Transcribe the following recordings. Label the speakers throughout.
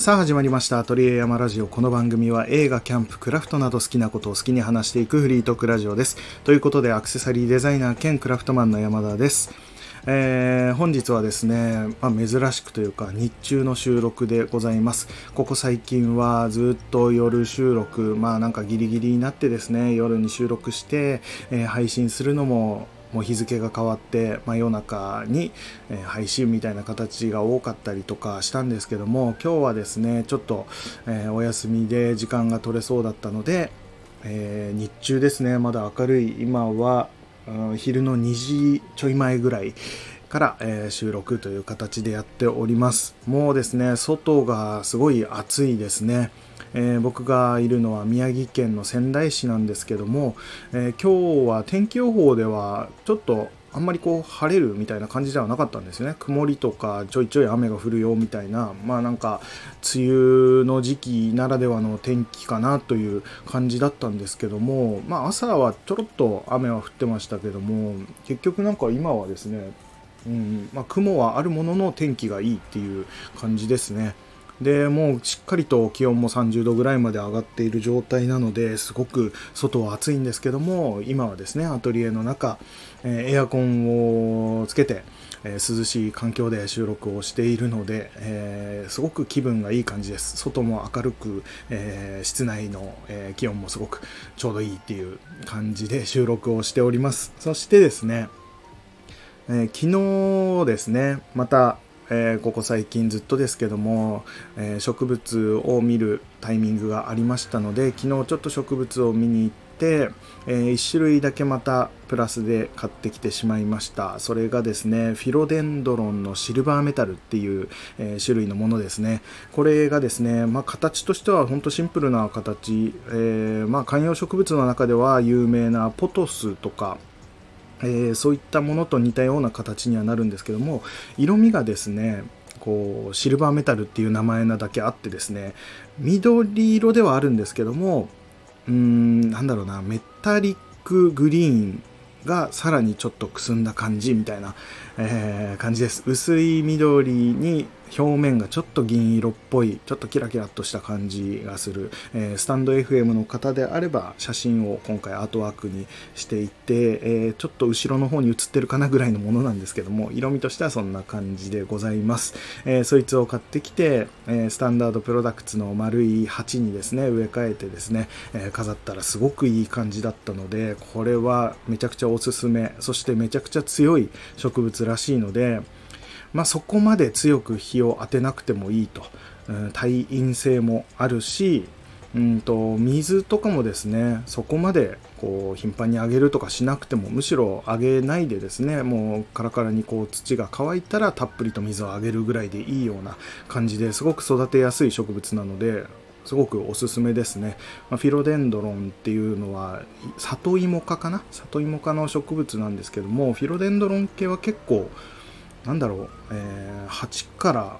Speaker 1: さあ始まりました。鳥江山ラジオ。この番組は映画、キャンプ、クラフトなど好きなことを好きに話していくフリートークラジオです。ということで、アクセサリーデザイナー兼クラフトマンの山田です。えー、本日はですね、まあ、珍しくというか日中の収録でございます。ここ最近はずっと夜収録、まあなんかギリギリになってですね、夜に収録して、えー、配信するのももう日付が変わって真夜中に、え、配信みたいな形が多かったりとかしたんですけども今日はですねちょっと、え、お休みで時間が取れそうだったので、えー、日中ですねまだ明るい今は、うん、昼の2時ちょい前ぐらいから、えー、収録という形でやっております。もうですね外がすごい暑いですね。えー、僕がいるのは宮城県の仙台市なんですけども、えー、今日は天気予報ではちょっとあんまりこう晴れるみたいな感じではなかったんですよね。曇りとかちょいちょい雨が降るよみたいな、まあなんか梅雨の時期ならではの天気かなという感じだったんですけども、まあ朝はちょろっと雨は降ってましたけども、結局なんか今はですね、うんまあ、雲はあるものの天気がいいっていう感じですね。でもうしっかりと気温も30度ぐらいまで上がっている状態なのですごく外は暑いんですけども今はですねアトリエの中、えー、エアコンをつけて、えー、涼しい環境で収録をしているので、えー、すごく気分がいい感じです。外も明るく、え室内の、え気温もすごくちょうどいいっていう感じで収録をしております。そしてですね、え昨日ですねまたえー、ここ最近ずっとですけども、えー、植物を見るタイミングがありましたので昨日ちょっと植物を見に行って、えー、1種類だけまたプラスで買ってきてしまいました。それがですねフィロデンドロンのシルバーメタルっていう、え種類のものですね。これがですね、まあ、形としては本当シンプルな形、えまあ、観葉植物の中では有名なポトスとかえー、そういったものと似たような形にはなるんですけども色味がですねこうシルバーメタルっていう名前なだけあってですね緑色ではあるんですけどもうーんなんだろうなメタリックグリーンがさらにちょっとくすんだ感じみたいな、えー、感じです。薄い緑に表面がちょっと銀色っぽいちょっとキラキラっとした感じがする、えー、スタンド FM の方であれば写真を今回アートワークにしていて、えー、ちょっと後ろの方に写ってるかなぐらいのものなんですけども色味としてはそんな感じでございます、えー、そいつを買ってきて、えスタンダードプロダクツの丸い鉢にですね植え替えてですね、え飾ったらすごくいい感じだったのでこれはめちゃくちゃおすすめそしてめちゃくちゃ強い植物らしいのでまあ、そこまで強く日を当てなくてもいいと、うん、耐陰性もあるし、うんと、水とかもですねそこまでこう頻繁にあげるとかしなくてもむしろあげないでですねもうカラカラにこう土が乾いたらたっぷりと水をあげるぐらいでいいような感じですごく育てやすい植物なのですごくおすすめですね、まあ、フィロデンドロンっていうのは里芋科かな？里芋科の植物なんですけどもフィロデンドロン系は結構なんだろう、えー、鉢から、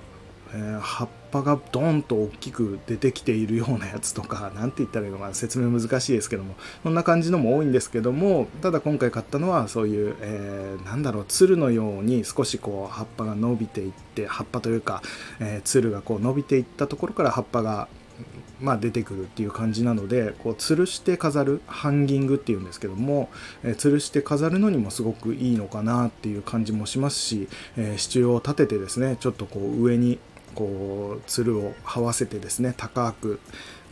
Speaker 1: えー、葉っぱがドーンと大きく出てきているようなやつとか、何て言ったらいいのか説明難しいですけども、そんな感じのも多いんですけども、ただ今回買ったのはそういう、えー、なんだろう、つるのように少しこう葉っぱが伸びていって、葉っぱというか、えー、つるがこう伸びていったところから葉っぱがまあ、出てくるっていう感じなのでこう吊るして飾るハンギングっていうんですけども、えー、吊るして飾るのにもすごくいいのかなっていう感じもしますし、えー、支柱を立ててですねちょっとこう上にこうつるを這わせてですね高く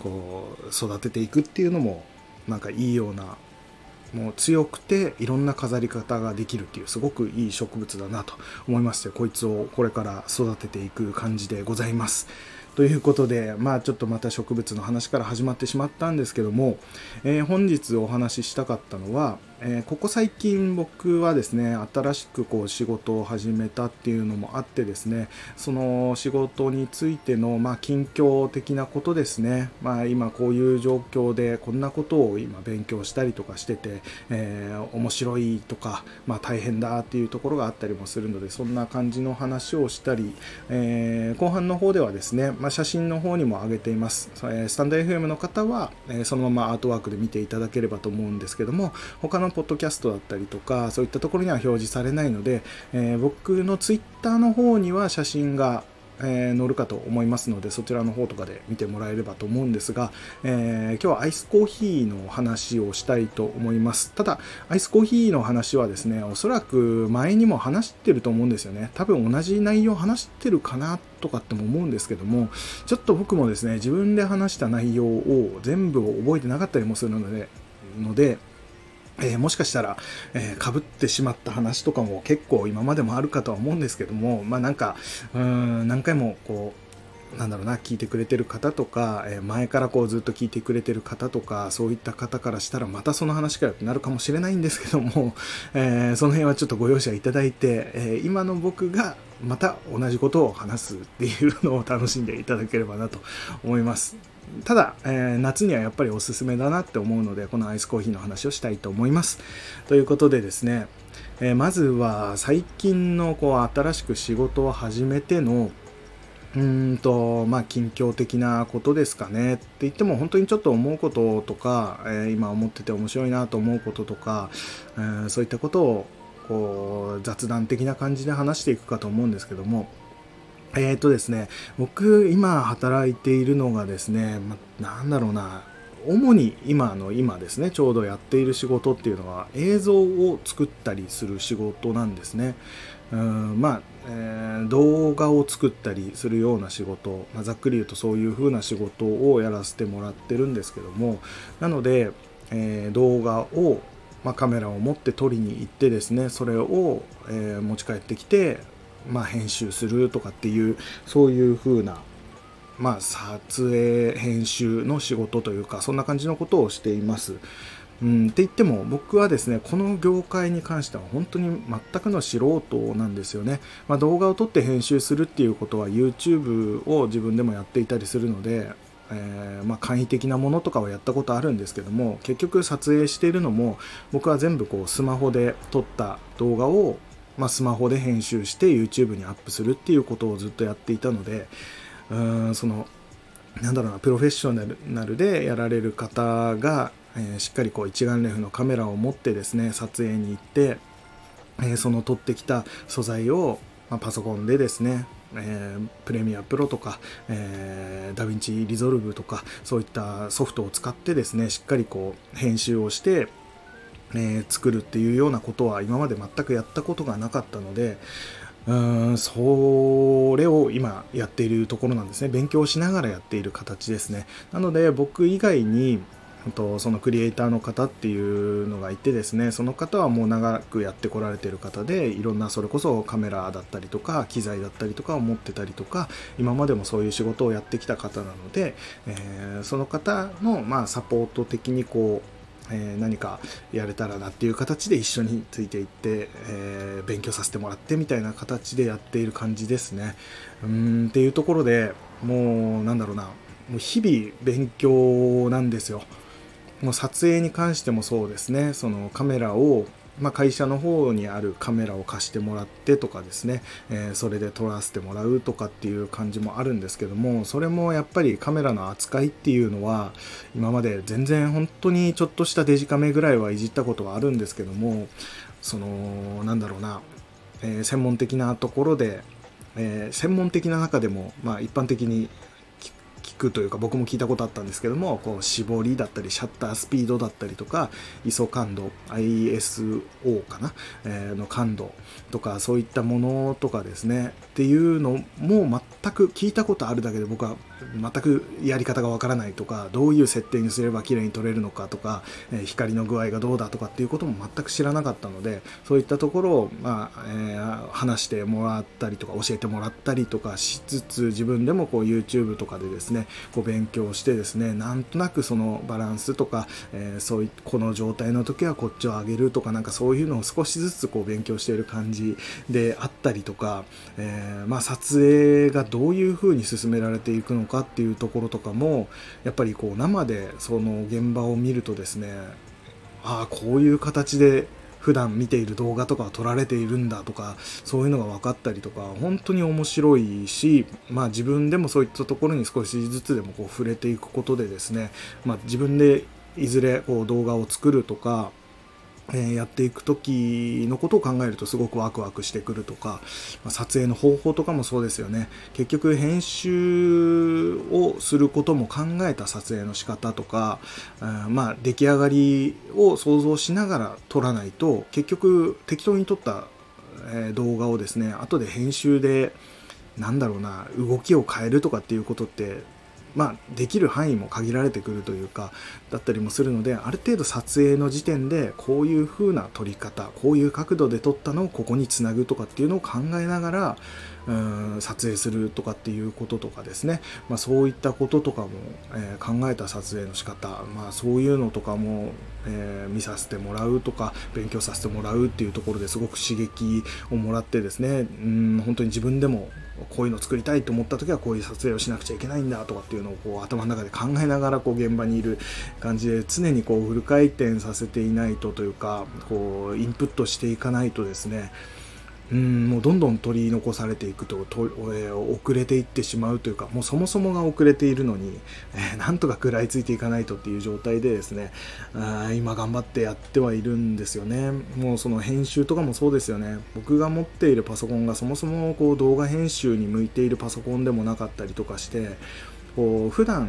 Speaker 1: こう育てていくっていうのもなんかいいようなもう強くていろんな飾り方ができるっていうすごくいい植物だなと思いましてこいつをこれから育てていく感じでございます。ということで、まあちょっとまた植物の話から始まってしまったんですけども、えー、本日お話ししたかったのは、えー、ここ最近僕はですね新しくこう仕事を始めたっていうのもあってですねその仕事についてのまあ近況的なことですね、まあ、今こういう状況でこんなことを今勉強したりとかしてて、えー、面白いとか、まあ、大変だっていうところがあったりもするのでそんな感じの話をしたり、えー、後半の方ではですね、ま、写真の方にも上げています、えスタンド FM の方は、えそのままアートワークで見ていただければと思うんですけども他ののポッドキャストだったりとかそういったところには表示されないので、えー、僕のツイッターの方には写真がえー、載るかと思いますのでそちらの方とかで見てもらえればと思うんですが、えー、今日はアイスコーヒーの話をしたいと思います。ただアイスコーヒーの話はですねおそらく前にも話してると思うんですよね。多分同じ内容話してるかなとかっても思うんですけどもちょっと僕もですね自分で話した内容を全部覚えてなかったりもするのでのでえー、もしかしたら、えー、被ってしまった話とかも結構今までもあるかとは思うんですけども、まあなんか、うん、何回もこう、なんだろうな、聞いてくれてる方とか、え、前からこうずっと聞いてくれてる方とか、そういった方からしたらまたその話かよってなるかもしれないんですけども、えー、その辺はちょっとご容赦いただいて、え、今の僕がまた同じことを話すっていうのを楽しんでいただければなと思います。ただ、えー、夏にはやっぱりおすすめだなって思うので、このアイスコーヒーの話をしたいと思います。ということでですね、えー、まずは最近のこう新しく仕事を始めてのうんとまあ近況的なことですかねって言っても本当にちょっと思うこととか、えー、今思ってて面白いなと思うこととか、えー、そういったことをこう雑談的な感じで話していくかと思うんですけどもえっ、ー、とですね、僕、今働いているのがですね、ま、なんだろうな、主に今の今ですね、ちょうどやっている仕事っていうのは映像を作ったりする仕事なんですね。うんまあ、えー、動画を作ったりするような仕事、まあ、ざっくり言うとそういう風な仕事をやらせてもらってるんですけども、なので、えー、動画を、まあ、カメラを持って撮りに行ってですね、それを、え、持ち帰ってきて、まあ、編集するとかっていうそういう風なまあ、撮影編集の仕事というかそんな感じのことをしています。うん、って言っても僕はですねこの業界に関しては本当に全くの素人なんですよね、まあ、動画を撮って編集するっていうことは YouTube を自分でもやっていたりするので、えー、まあ、簡易的なものとかはやったことあるんですけども結局撮影しているのも僕は全部こうスマホで撮った動画をまあ、スマホで編集して YouTube にアップするっていうことをずっとやっていたのでうんそのなんだろうなプロフェッショナルでやられる方が、え、しっかりこう一眼レフのカメラを持ってですね撮影に行って、え、その撮ってきた素材を、ま、パソコンでですねえー、 Premiere Pro とか、えー、 DaVinci Resolve とかそういったソフトを使ってですねしっかりこう編集をして、えー、作るっていうようなことは今まで全くやったことがなかったのでうーんそれを今やっているところなんですね。勉強しながらやっている形ですね。なので僕以外にもそのクリエイターの方っていうのがいてですねその方はもう長くやってこられてる方でいろんなそれこそカメラだったりとか機材だったりとかを持ってたりとか今までもそういう仕事をやってきた方なので、えー、その方のまあサポート的にこうえ、何かやれたらなっていう形で一緒についていって、えー、勉強させてもらってみたいな形でやっている感じですね。うんっていうところでもうなんだろうなもう日々勉強なんですよ。もう撮影に関してもそうですね。そのカメラをまあ、会社の方にあるカメラを貸してもらってとかですね、えー、それで撮らせてもらうとかっていう感じもあるんですけどもそれもやっぱりカメラの扱いっていうのは今まで全然本当にちょっとしたデジカメぐらいはいじったことはあるんですけどもそのなんだろうな、えー、専門的なところで、えー、専門的な中でも、まあ、一般的にくというか僕も聞いたことあったんですけどもこう絞りだったりシャッタースピードだったりとか ISO 感度 ISO かな、えー、の感度とかそういったものとかですねっていうのも全く聞いたことあるだけで僕は全くやり方がわからないとかどういう設定にすれば綺麗に撮れるのかとか、え、光の具合がどうだとかっていうことも全く知らなかったのでそういったところを、まあえー、話してもらったりとか教えてもらったりとかしつつ自分でもこう YouTube とかでですねこう勉強してですねなんとなくそのバランスとか、えー、そういこの状態の時はこっちを上げるとかなんかそういうのを少しずつこう勉強している感じであったりとか、えまあ、撮影がどういう風に進められていくのかかっていうところとかもやっぱりこう生でその現場を見るとですねああこういう形で普段見ている動画とかは撮られているんだとかそういうのが分かったりとか本当に面白いし、まあ、自分でもそういったところに少しずつでもこう触れていくことでですね、まあ、自分でいずれこう動画を作るとかえやっていく時のことを考えるとすごくワクワクしてくるとか、ま撮影の方法とかもそうですよね。結局編集をすることも考えた撮影の仕方とか、まあ出来上がりを想像しながら撮らないと結局適当に撮った、え動画をですね後で編集でなんだろうな動きを変えるとかっていうことってまあ、できる範囲も限られてくるというかだったりもするのである程度撮影の時点でこういう風な撮り方こういう角度で撮ったのをここにつなぐとかっていうのを考えながらうん撮影するとかっていうこととかですね、まあ、そういったこととかも、えー、考えた撮影の仕方、まあ、そういうのとかも、えー、見させてもらうとか勉強させてもらうっていうところですごく刺激をもらってですね。うん本当に自分でもこういうの作りたいと思った時はこういう撮影をしなくちゃいけないんだとかっていうのをこう頭の中で考えながらこう現場にいる感じで常にこうフル回転させていないとというかこうインプットしていかないとですね。うんもうどんどん取り残されていくとと、えー、遅れていってしまうというかもうそもそもが遅れているのに、えー、なんとか食らいついていかないとっていう状態でですねあ今頑張ってやってはいるんですよね。もうその編集とかもそうですよね。僕が持っているパソコンがそもそもこう動画編集に向いているパソコンでもなかったりとかしてこう普段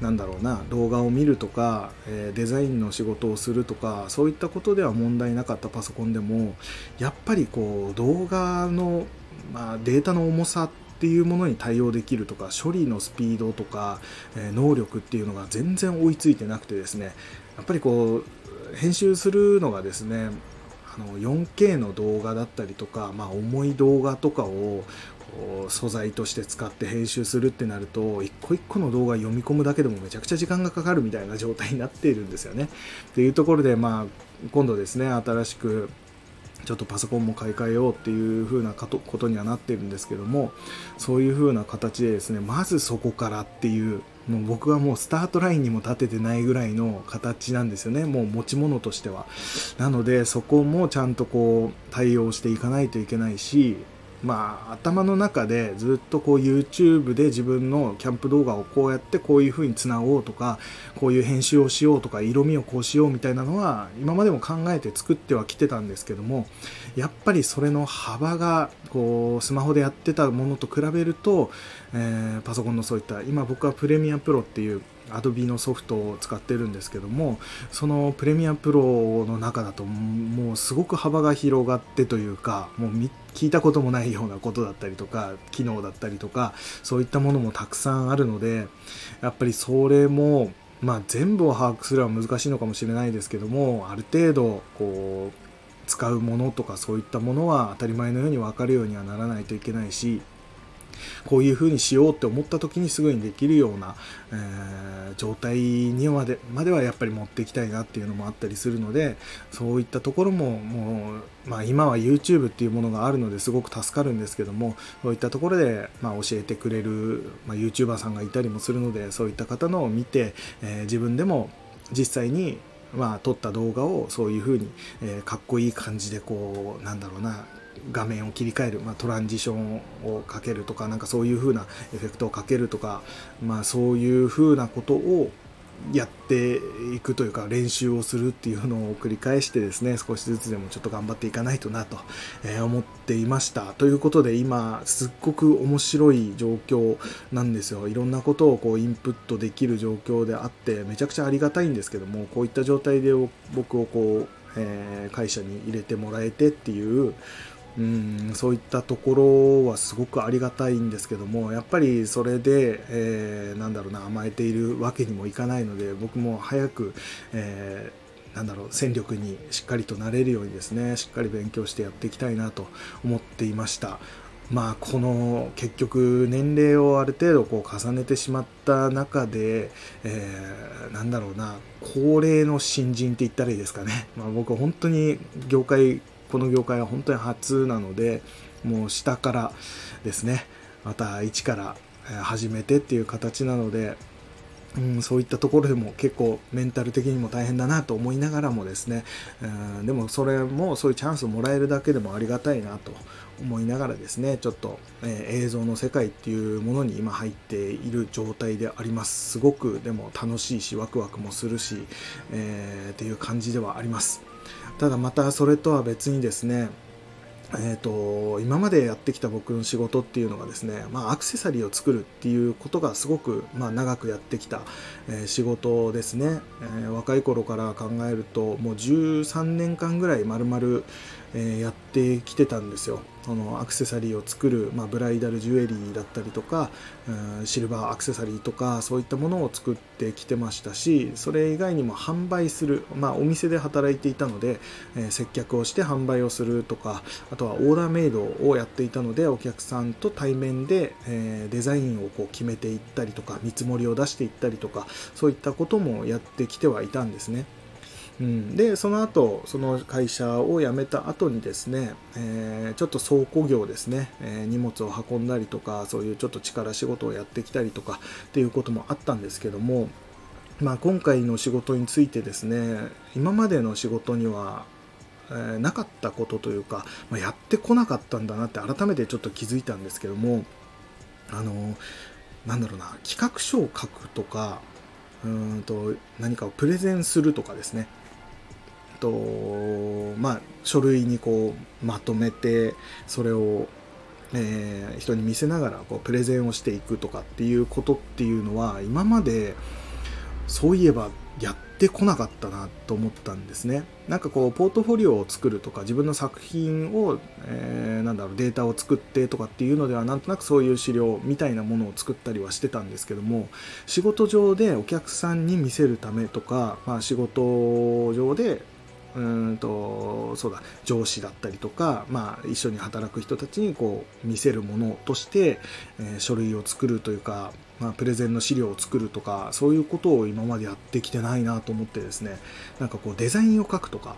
Speaker 1: なんだろうな動画を見るとか、え、デザインの仕事をするとかそういったことでは問題なかったパソコンでもやっぱりこう動画の、まあ、データの重さっていうものに対応できるとか処理のスピードとか、え、能力っていうのが全然追いついてなくてですねやっぱりこう編集するのがですねあの 4K の動画だったりとか、まあ、重い動画とかを素材として使って編集するってなると一個一個の動画読み込むだけでもめちゃくちゃ時間がかかるみたいな状態になっているんですよね。っていうところでまあ今度ですね新しくちょっとパソコンも買い替えようっていう風なことにはなってるんですけどもそういう風な形でですねまずそこからっていうもう僕はもうスタートラインにも立ててないぐらいの形なんですよねもう持ち物としてはなのでそこもちゃんとこう対応していかないといけないしまあ、頭の中でずっとこう YouTube で自分のキャンプ動画をこうやってこういう風につなごうとかこういう編集をしようとか色味をこうしようみたいなのは今までも考えて作ってはきてたんですけどもやっぱりそれの幅がこうスマホでやってたものと比べると、えー、パソコンのそういった今僕はプレミアプロっていう Adobe のソフトを使ってるんですけどもそのプレミアプロの中だともうすごく幅が広がってというかもう聞いたこともないようなことだったりとか機能だったりとかそういったものもたくさんあるのでやっぱりそれもまあ全部を把握するのは難しいのかもしれないですけどもある程度こう使うものとかそういったものは当たり前のように分かるようにはならないといけないしこういう風にしようって思った時にすぐにできるような、えー、状態にまでまではやっぱり持っていきたいなっていうのもあったりするのでそういったところももう、まあ、今は YouTube っていうものがあるのですごく助かるんですけどもそういったところで、まあ、教えてくれる、まあ、YouTuber さんがいたりもするのでそういった方のを見て、えー、自分でも実際にまあ、撮った動画をそういう風に、えー、かっこいい感じでこうなんだろうな画面を切り替える、まあ、トランジションをかけるとかなんかそういう風なエフェクトをかけるとか、まあ、そういう風なことをやっていくというか練習をするっていうのを繰り返してですね少しずつでもちょっと頑張っていかないとなと思っていました。ということで今すっごく面白い状況なんですよ。いろんなことをこうインプットできる状況であってめちゃくちゃありがたいんですけどもこういった状態で僕をこう、え、会社に入れてもらえてっていううんそういったところはすごくありがたいんですけどもやっぱりそれで、えー、なんだろうな甘えているわけにもいかないので僕も早く、えー、なんだろう戦力にしっかりとなれるようにですねしっかり勉強してやっていきたいなと思っていました。まあ、この結局年齢をある程度こう重ねてしまった中で、えー、なんだろうな高齢の新人って言ったらいいですかね、まあ、僕は本当に業界この業界は本当に初なのでもう下からですね。また一から始めてっていう形なので、うん、そういったところでも結構メンタル的にも大変だなと思いながらもですね、うん、でもそれもそういうチャンスをもらえるだけでもありがたいなと思いながらですね。ちょっと、え、映像の世界っていうものに今入っている状態であります。すごくでも楽しいしワクワクもするし、えー、っていう感じではあります。ただまたそれとは別にですねえーと、今までやってきた僕の仕事っていうのがですね、まあ、アクセサリーを作るっていうことがすごく、まあ、長くやってきた、えー、仕事ですね、えー、若い頃から考えるともう13年間ぐらい丸々、え、やってきてたんですよそのアクセサリーを作る、まあ、ブライダルジュエリーだったりとか、シルバーアクセサリーとかそういったものを作ってきてましたしそれ以外にも販売する、まあ、お店で働いていたので、えー、接客をして販売をするとかあとはオーダーメイドをやっていたのでお客さんと対面で、えー、デザインをこう決めていったりとか見積もりを出していったりとかそういったこともやってきてはいたんですね。うん、でその後その会社を辞めた後にですね、えー、ちょっと倉庫業ですね、えー、荷物を運んだりとかそういうちょっと力仕事をやってきたりとかっていうこともあったんですけども、まあ、今回の仕事についてですね今までの仕事にはえ、なかったことというか、まあ、やってこなかったんだなって改めてちょっと気づいたんですけどもあのなんだろうな企画書を書くとかうんと何かをプレゼンするとかですねとまあ、書類にこうまとめてそれを、えー、人に見せながらこうプレゼンをしていくとかっていうことっていうのは今までそういえばやってこなかったなと思ったんですね。なんかこうポートフォリオを作るとか自分の作品を、えー、なんだろうデータを作ってとかっていうのではなんとなくそういう資料みたいなものを作ったりはしてたんですけども仕事上でお客さんに見せるためとか、まあ、仕事上でうんとそうだ上司だったりとか、まあ、一緒に働く人たちにこう見せるものとして、えー、書類を作るというか、まあ、プレゼンの資料を作るとかそういうことを今までやってきてないなと思ってですねなんかこうデザインを書くとか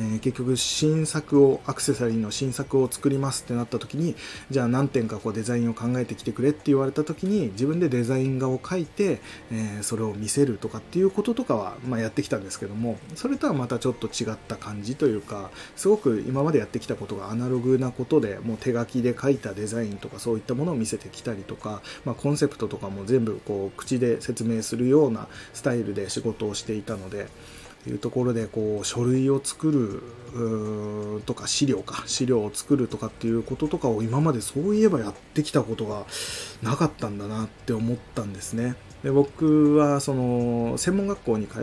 Speaker 1: え、結局新作をアクセサリーの新作を作りますってなった時にじゃあ何点かこうデザインを考えてきてくれって言われた時に自分でデザイン画を描いて、え、それを見せるとかっていうこととかは、ま、やってきたんですけどもそれとはまたちょっと違った感じというかすごく今までやってきたことがアナログなことでもう手書きで描いたデザインとかそういったものを見せてきたりとか、ま、コンセプトとかも全部こう口で説明するようなスタイルで仕事をしていたので。いうところでこう書類を作るとか資料か資料を作るとかっていうこととかを今までそういえばやってきたことがなかったんだなって思ったんですね。で僕はその専門学校に通っ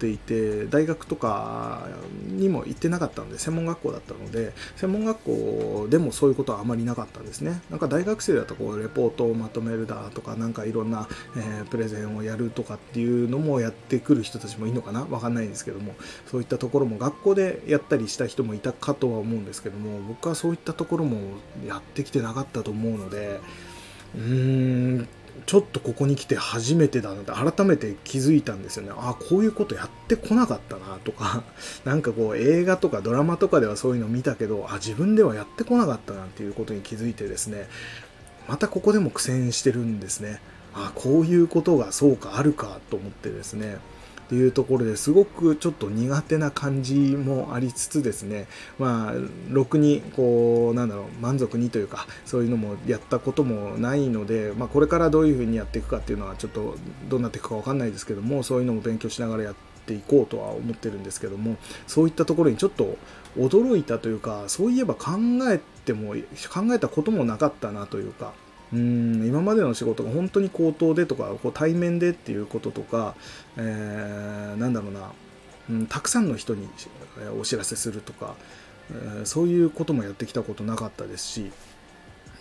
Speaker 1: ていて大学とかにも行ってなかったので専門学校だったので専門学校でもそういうことはあまりなかったんですね。なんか大学生だとこうレポートをまとめるだとかなんかいろんな、えー、プレゼンをやるとかっていうのもやってくる人たちもいいのかな？わかんないんですけども。そういったところも学校でやったりした人もいたかとは思うんですけども僕はそういったところもやってきてなかったと思うのでうーんちょっとここに来て初めてだなって改めて気づいたんですよね。ああ、こういうことやってこなかったなとか、なんかこう映画とかドラマとかではそういうの見たけど、あ、自分ではやってこなかったなっていうことに気づいてですね、またここでも苦戦してるんですね。あこういうことがそうかあるかと思ってですね、っていうところですごくちょっと苦手な感じもありつつですね。まあろくにこうなんだろう満足にというかそういうのもやったこともないので、まあ、これからどういうふうにやっていくかっていうのはちょっとどうなっていくか分かんないですけどもそういうのも勉強しながらやっていこうとは思ってるんですけどもそういったところにちょっと驚いたというかそういえば考えても考えたこともなかったなというかうん今までの仕事が本当に口頭でとかこう対面でっていうこととか、えー、なんだろうな、うん、たくさんの人にお知らせするとか、えー、そういうこともやってきたことなかったですし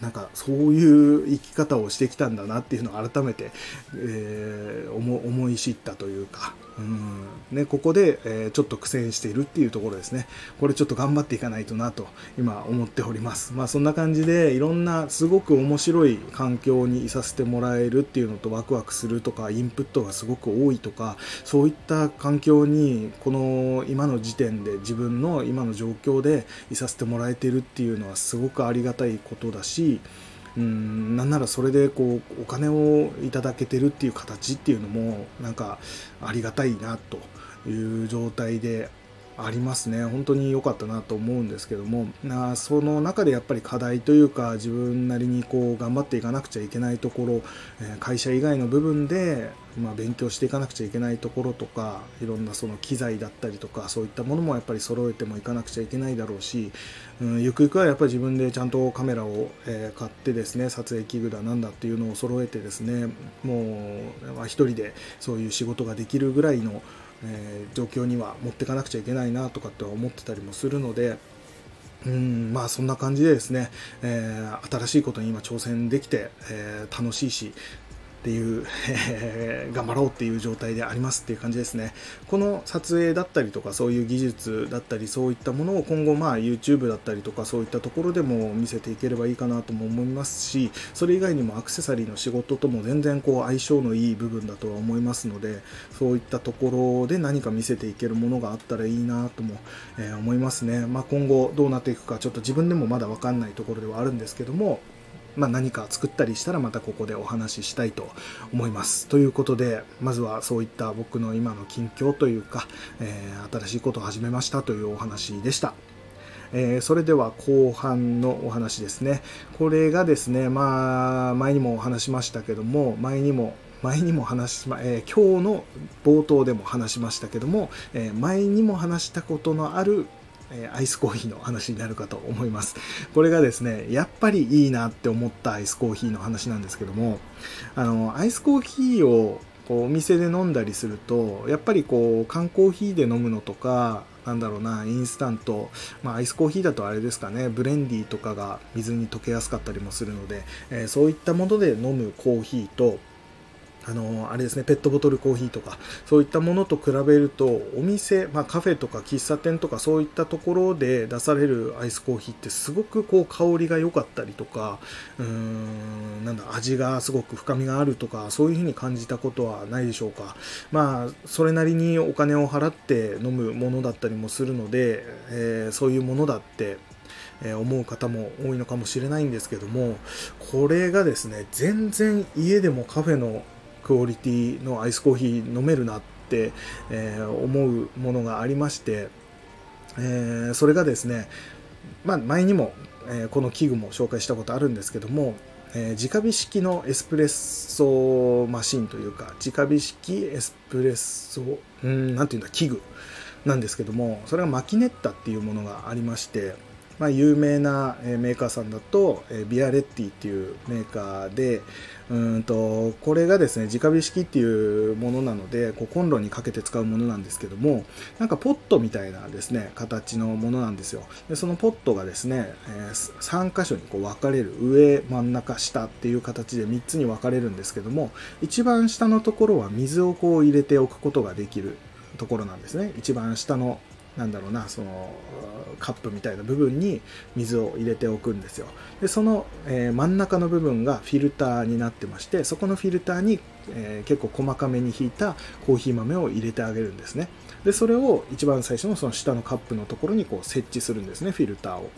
Speaker 1: なんかそういう生き方をしてきたんだなっていうのを改めて、えー、思い知ったというか、うんね、ここで、えー、ちょっと苦戦しているっていうところですね。これちょっと頑張っていかないとなと今思っております。まあそんな感じでいろんなすごく面白い環境にいさせてもらえるっていうのとワクワクするとかインプットがすごく多いとかそういった環境にこの今の時点で自分の今の状況でいさせてもらえてるっていうのはすごくありがたいことだしうんなんならそれでこうお金をいただけてるっていう形っていうのもなんかありがたいなという状態でありますね。本当に良かったなと思うんですけども。なその中でやっぱり課題というか自分なりにこう頑張っていかなくちゃいけないところ、え会社以外の部分で、まあ、勉強していかなくちゃいけないところとかいろんなその機材だったりとかそういったものもやっぱり揃えてもいかなくちゃいけないだろうし、うん、ゆくゆくはやっぱり自分でちゃんとカメラを、え買ってですね撮影器具だなんだっていうのを揃えてですねもう、まあ、一人でそういう仕事ができるぐらいのえー、状況には持っていかなくちゃいけないなとかって思ってたりもするので、うんまあそんな感じでですね、えー、新しいことに今挑戦できて、えー、楽しいし、っていう、えー、頑張ろうっていう状態でありますっていう感じですね。この撮影だったりとかそういう技術だったりそういったものを今後まあ YouTube だったりとかそういったところでも見せていければいいかなとも思いますしそれ以外にもアクセサリーの仕事とも全然こう相性のいい部分だとは思いますのでそういったところで何か見せていけるものがあったらいいなとも、えー、思いますね。まあ、今後どうなっていくかちょっと自分でもまだ分かんないところではあるんですけどもまあ、何か作ったりしたらまたここでお話ししたいと思います。ということで、まずはそういった僕の今の近況というか、えー、新しいことを始めましたというお話でした。えー、それでは後半のお話ですね。これがですね、まあ、前にもお話しましたけども、前にも前にも話しま、えー、今日の冒頭でも話しましたけども、えー、前にも話したことのあるえアイスコーヒーの話になるかと思います。これがですね、やっぱりいいなって思ったアイスコーヒーの話なんですけども、あの、アイスコーヒーをこうお店で飲んだりすると、やっぱりこう缶コーヒーで飲むのとか、なんだろうな、インスタント、まあ、アイスコーヒーだとあれですかね、ブレンディーとかが水に溶けやすかったりもするので、えー、そういったもので飲むコーヒーと、あのあれですね、ペットボトルコーヒーとか、そういったものと比べると、お店、まあ、カフェとか喫茶店とか、そういったところで出されるアイスコーヒーってすごくこう香りが良かったりとか、うーん、なんだ、味がすごく深みがあるとか、そういうふうに感じたことはないでしょうか。まあ、それなりにお金を払って飲むものだったりもするので、えー、そういうものだって、え思う方も多いのかもしれないんですけどもこれがですね全然家でもカフェのクオリティのアイスコーヒー飲めるなって、えー、思うものがありまして、えー、それがですね、まあ、前にも、え、この器具も紹介したことあるんですけども、えー、直火式のエスプレッソマシンというか直火式エスプレッソうんなんていうんだ器具なんですけどもそれがマキネッタっていうものがありましてまあ、有名なメーカーさんだとビアレッティっていうメーカーでうんとこれがですね直火式っていうものなのでこうコンロにかけて使うものなんですけどもなんかポットみたいなですね形のものなんですよ。でそのポットがですね、え3箇所にこう分かれる上真ん中下っていう形で3つに分かれるんですけども一番下のところは水をこう入れておくことができるところなんですね。一番下のなんだろうなそのカップみたいな部分に水を入れておくんですよ。でその、えー、真ん中の部分がフィルターになってましてそこのフィルターに、えー、結構細かめに引いたコーヒー豆を入れてあげるんですね。でそれを一番最初のその下のカップのところにこう設置するんですねフィルターを。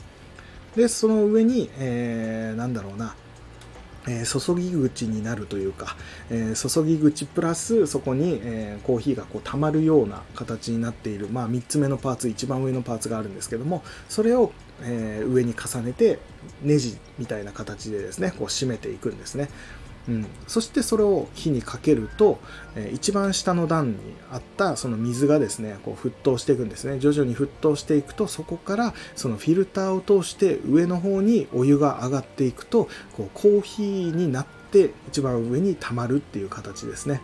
Speaker 1: でその上に、えー、なんだろうなえ注ぎ口になるというか、え注ぎ口プラスそこに、えコーヒーがこう溜まるような形になっている、まあ、3つ目のパーツ一番上のパーツがあるんですけどもそれを、え上に重ねてネジみたいな形でですねこう締めていくんですね。うん、そしてそれを火にかけると、えー、一番下の段にあったその水がですねこう沸騰していくんですね。徐々に沸騰していくとそこからそのフィルターを通して上の方にお湯が上がっていくとこうコーヒーになって一番上に溜まるっていう形ですね。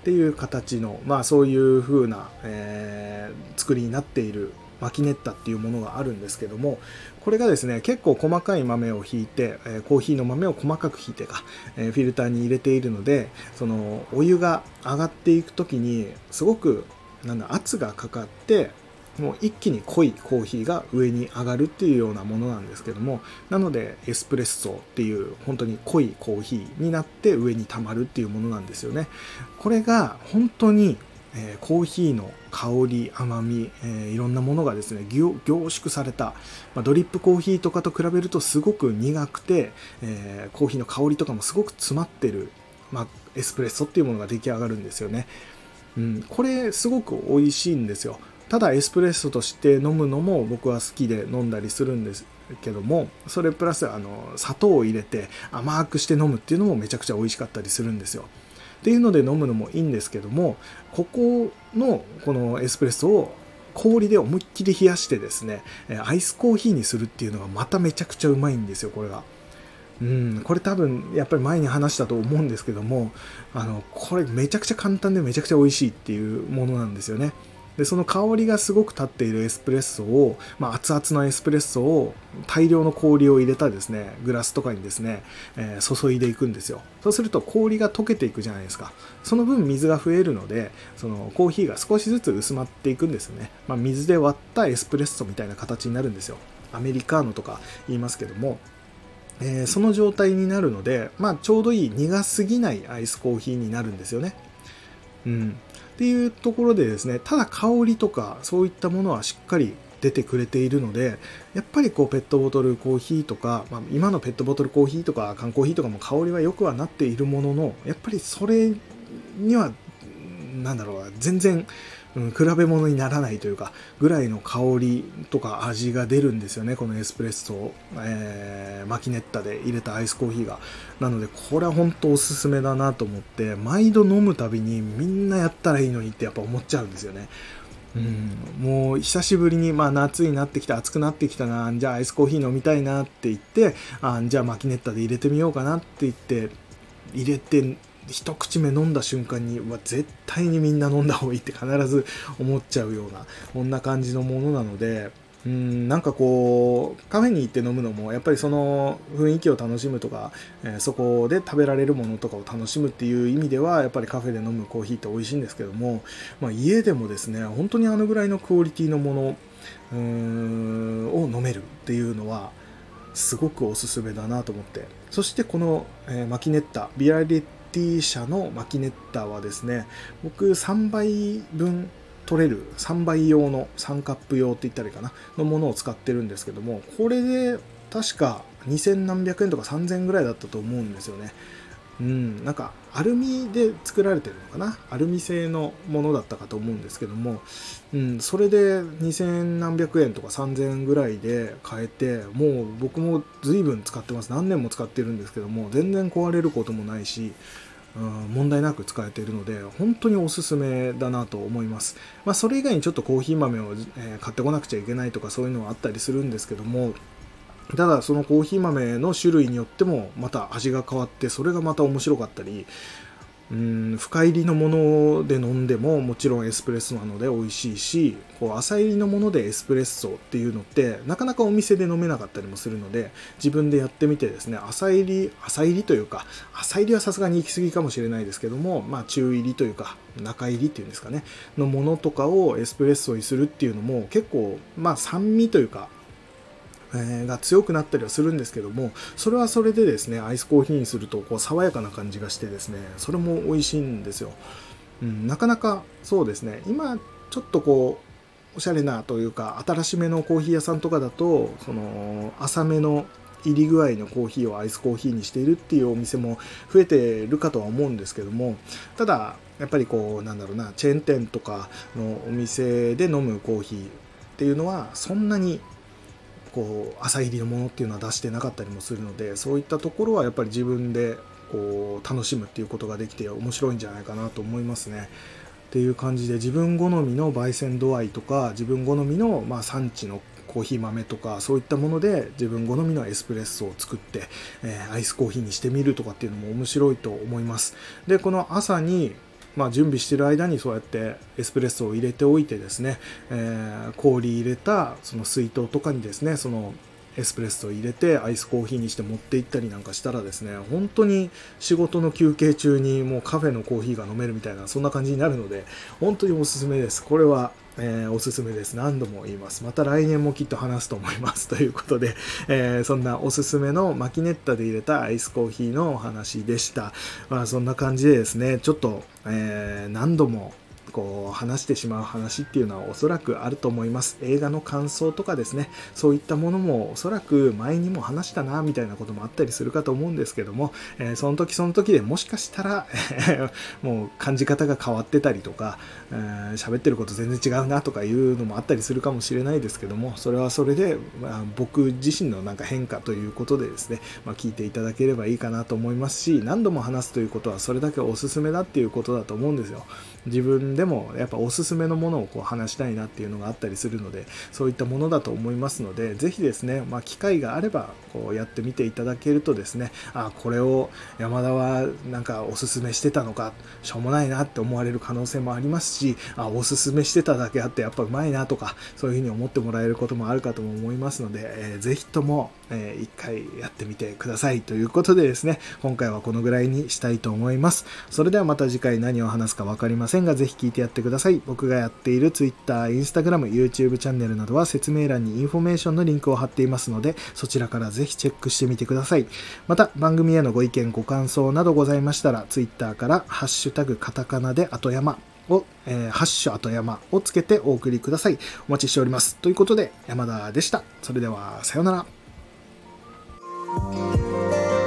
Speaker 1: っていう形のまあそういう風な、えー、作りになっているマキネッタっていうものがあるんですけどもこれがですね結構細かい豆をひいて、えコーヒーの豆を細かくひいてか、えフィルターに入れているのでそのお湯が上がっていく時にすごくなんだ圧がかかってもう一気に濃いコーヒーが上に上がるっていうようなものなんですけどもなのでエスプレッソっていう本当に濃いコーヒーになって上に溜まるっていうものなんですよね。これが本当にえー、コーヒーの香り甘み、えー、いろんなものがですね凝縮された、まあ、ドリップコーヒーとかと比べるとすごく苦くて、えー、コーヒーの香りとかもすごく詰まってる、まあ、エスプレッソっていうものが出来上がるんですよね、うん、これすごく美味しいんですよ。ただエスプレッソとして飲むのも僕は好きで飲んだりするんですけどもそれプラスあの砂糖を入れて甘くして飲むっていうのもめちゃくちゃ美味しかったりするんですよ。っていうので飲むのもいいんですけどもここのこのエスプレッソを氷で思いっきり冷やしてですねアイスコーヒーにするっていうのがまためちゃくちゃうまいんですよこれが。うん、これ多分やっぱり前に話したと思うんですけどもあのこれめちゃくちゃ簡単でめちゃくちゃ美味しいっていうものなんですよね。でその香りがすごく立っているエスプレッソを、まあ、熱々のエスプレッソを大量の氷を入れたですねグラスとかにですね、えー、注いでいくんですよ。そうすると氷が溶けていくじゃないですか。その分水が増えるのでそのコーヒーが少しずつ薄まっていくんですよね、まあ、水で割ったエスプレッソみたいな形になるんですよ。アメリカーノとか言いますけども。えー、その状態になるので、まあ、ちょうどいい苦すぎないアイスコーヒーになるんですよね。うん。っていうところでですね、ただ香りとかそういったものはしっかり出てくれているので、やっぱりこうペットボトルコーヒーとか、まあ、今のペットボトルコーヒーとか缶コーヒーとかも香りは良くはなっているものの、やっぱりそれには、なんだろう、全然うん、比べ物にならないというか、ぐらいの香りとか味が出るんですよね、このエスプレッソを、えー、マキネッタで入れたアイスコーヒーが。なので、これは本当おすすめだなと思って、毎度飲むたびにみんなやったらいいのにってやっぱ思っちゃうんですよね。うん、もう久しぶりに、まあ、夏になってきた暑くなってきたなじゃあアイスコーヒー飲みたいなって言ってあじゃあマキネッタで入れてみようかなって言って入れて一口目飲んだ瞬間に、ま絶対にみんな飲んだ方がいいって必ず思っちゃうような、こんな感じのものなので、うん、なんかこう、カフェに行って飲むのも、やっぱりその雰囲気を楽しむとか、えー、そこで食べられるものとかを楽しむっていう意味では、やっぱりカフェで飲むコーヒーって美味しいんですけども、まあ、家でもですね、本当にあのぐらいのクオリティのものを飲めるっていうのは、すごくおすすめだなと思って。そしてこの、えー、マキネッタ、ビアリッ T 社のマキネッタはですね、僕3倍分取れる3倍用の3カップ用って言ったらいいかなのものを使ってるんですけどもこれで確か2000何百円とか3000円ぐらいだったと思うんですよね。うん、なんかアルミで作られてるのかな？アルミ製のものだったかと思うんですけども、うん、それで2000何百円とか3000円ぐらいで買えてもう僕も随分使ってます。何年も使ってるんですけども全然壊れることもないし、うん、問題なく使えているので本当におすすめだなと思います、まあ、それ以外にちょっとコーヒー豆を、え買ってこなくちゃいけないとかそういうのはあったりするんですけどもただそのコーヒー豆の種類によってもまた味が変わってそれがまた面白かったりうん深入りのもので飲んでももちろんエスプレッソなので美味しいしこう浅入りのものでエスプレッソっていうのってなかなかお店で飲めなかったりもするので自分でやってみてですね浅入り浅入りというか浅入りはさすがに行き過ぎかもしれないですけどもまあ中入りというか中入りっていうんですかねのものとかをエスプレッソにするっていうのも結構まあ酸味というかえ、が強くなったりはするんですけどもそれはそれでですねアイスコーヒーにするとこう爽やかな感じがしてですねそれも美味しいんですよ、うん、なかなかそうですね今ちょっとこうおしゃれなというか新しめのコーヒー屋さんとかだとその浅めの入り具合のコーヒーをアイスコーヒーにしているっていうお店も増えてるかとは思うんですけどもただやっぱりこうなんだろうなチェーン店とかのお店で飲むコーヒーっていうのはそんなにこう朝入りのものっていうのは出してなかったりもするのでそういったところはやっぱり自分でこう楽しむっていうことができて面白いんじゃないかなと思いますね。っていう感じで自分好みの焙煎度合いとか自分好みのま産地のコーヒー豆とかそういったもので自分好みのエスプレッソを作って、えー、アイスコーヒーにしてみるとかっていうのも面白いと思います。で、この朝にまあ、準備してる間にそうやってエスプレッソを入れておいてですね、えー、氷入れたその水筒とかにですねそのエスプレッソを入れてアイスコーヒーにして持って行ったりなんかしたらですね本当に仕事の休憩中にもうカフェのコーヒーが飲めるみたいなそんな感じになるので本当におすすめです。これはえー、おすすめです。何度も言います。また来年もきっと話すと思います。ということで、えー、そんなおすすめのマキネッタで入れたアイスコーヒーのお話でした。まあそんな感じでですね、ちょっと、えー、何度もこう話してしまう話っていうのはおそらくあると思います。映画の感想とかですね、そういったものもおそらく前にも話したなみたいなこともあったりするかと思うんですけども、えー、その時その時でもしかしたら もう感じ方が変わってたりとか、えー、喋ってること全然違うなとかいうのもあったりするかもしれないですけども、それはそれで、まあ、僕自身のなんか変化ということでですね、まあ、聞いていただければいいかなと思いますし、何度も話すということはそれだけおすすめだっていうことだと思うんですよ。自分でもやっぱおすすめのものをこう話したいなっていうのがあったりするのでそういったものだと思いますのでぜひですね、まあ、機会があればこうやってみていただけるとですねあこれを山田はなんかおすすめしてたのかしょうもないなって思われる可能性もありますしあおすすめしてただけあってやっぱうまいなとかそういうふうに思ってもらえることもあるかとも思いますので、えー、ぜひとも、えー、一回やってみてくださいということでですね今回はこのぐらいにしたいと思いますそれではまた次回何を話すか分かりませんがぜひ聞いてやってください僕がやっている Twitter、Instagram、YouTube チャンネルなどは説明欄にインフォメーションのリンクを貼っていますのでそちらからぜひチェックしてみてくださいまた番組へのご意見ご感想などございましたら Twitter からハッシュタグカタカナで後山を、えー、ハッシュ後山をつけてお送りください。お待ちしております。ということで、山田でした。それでは、さようなら。Música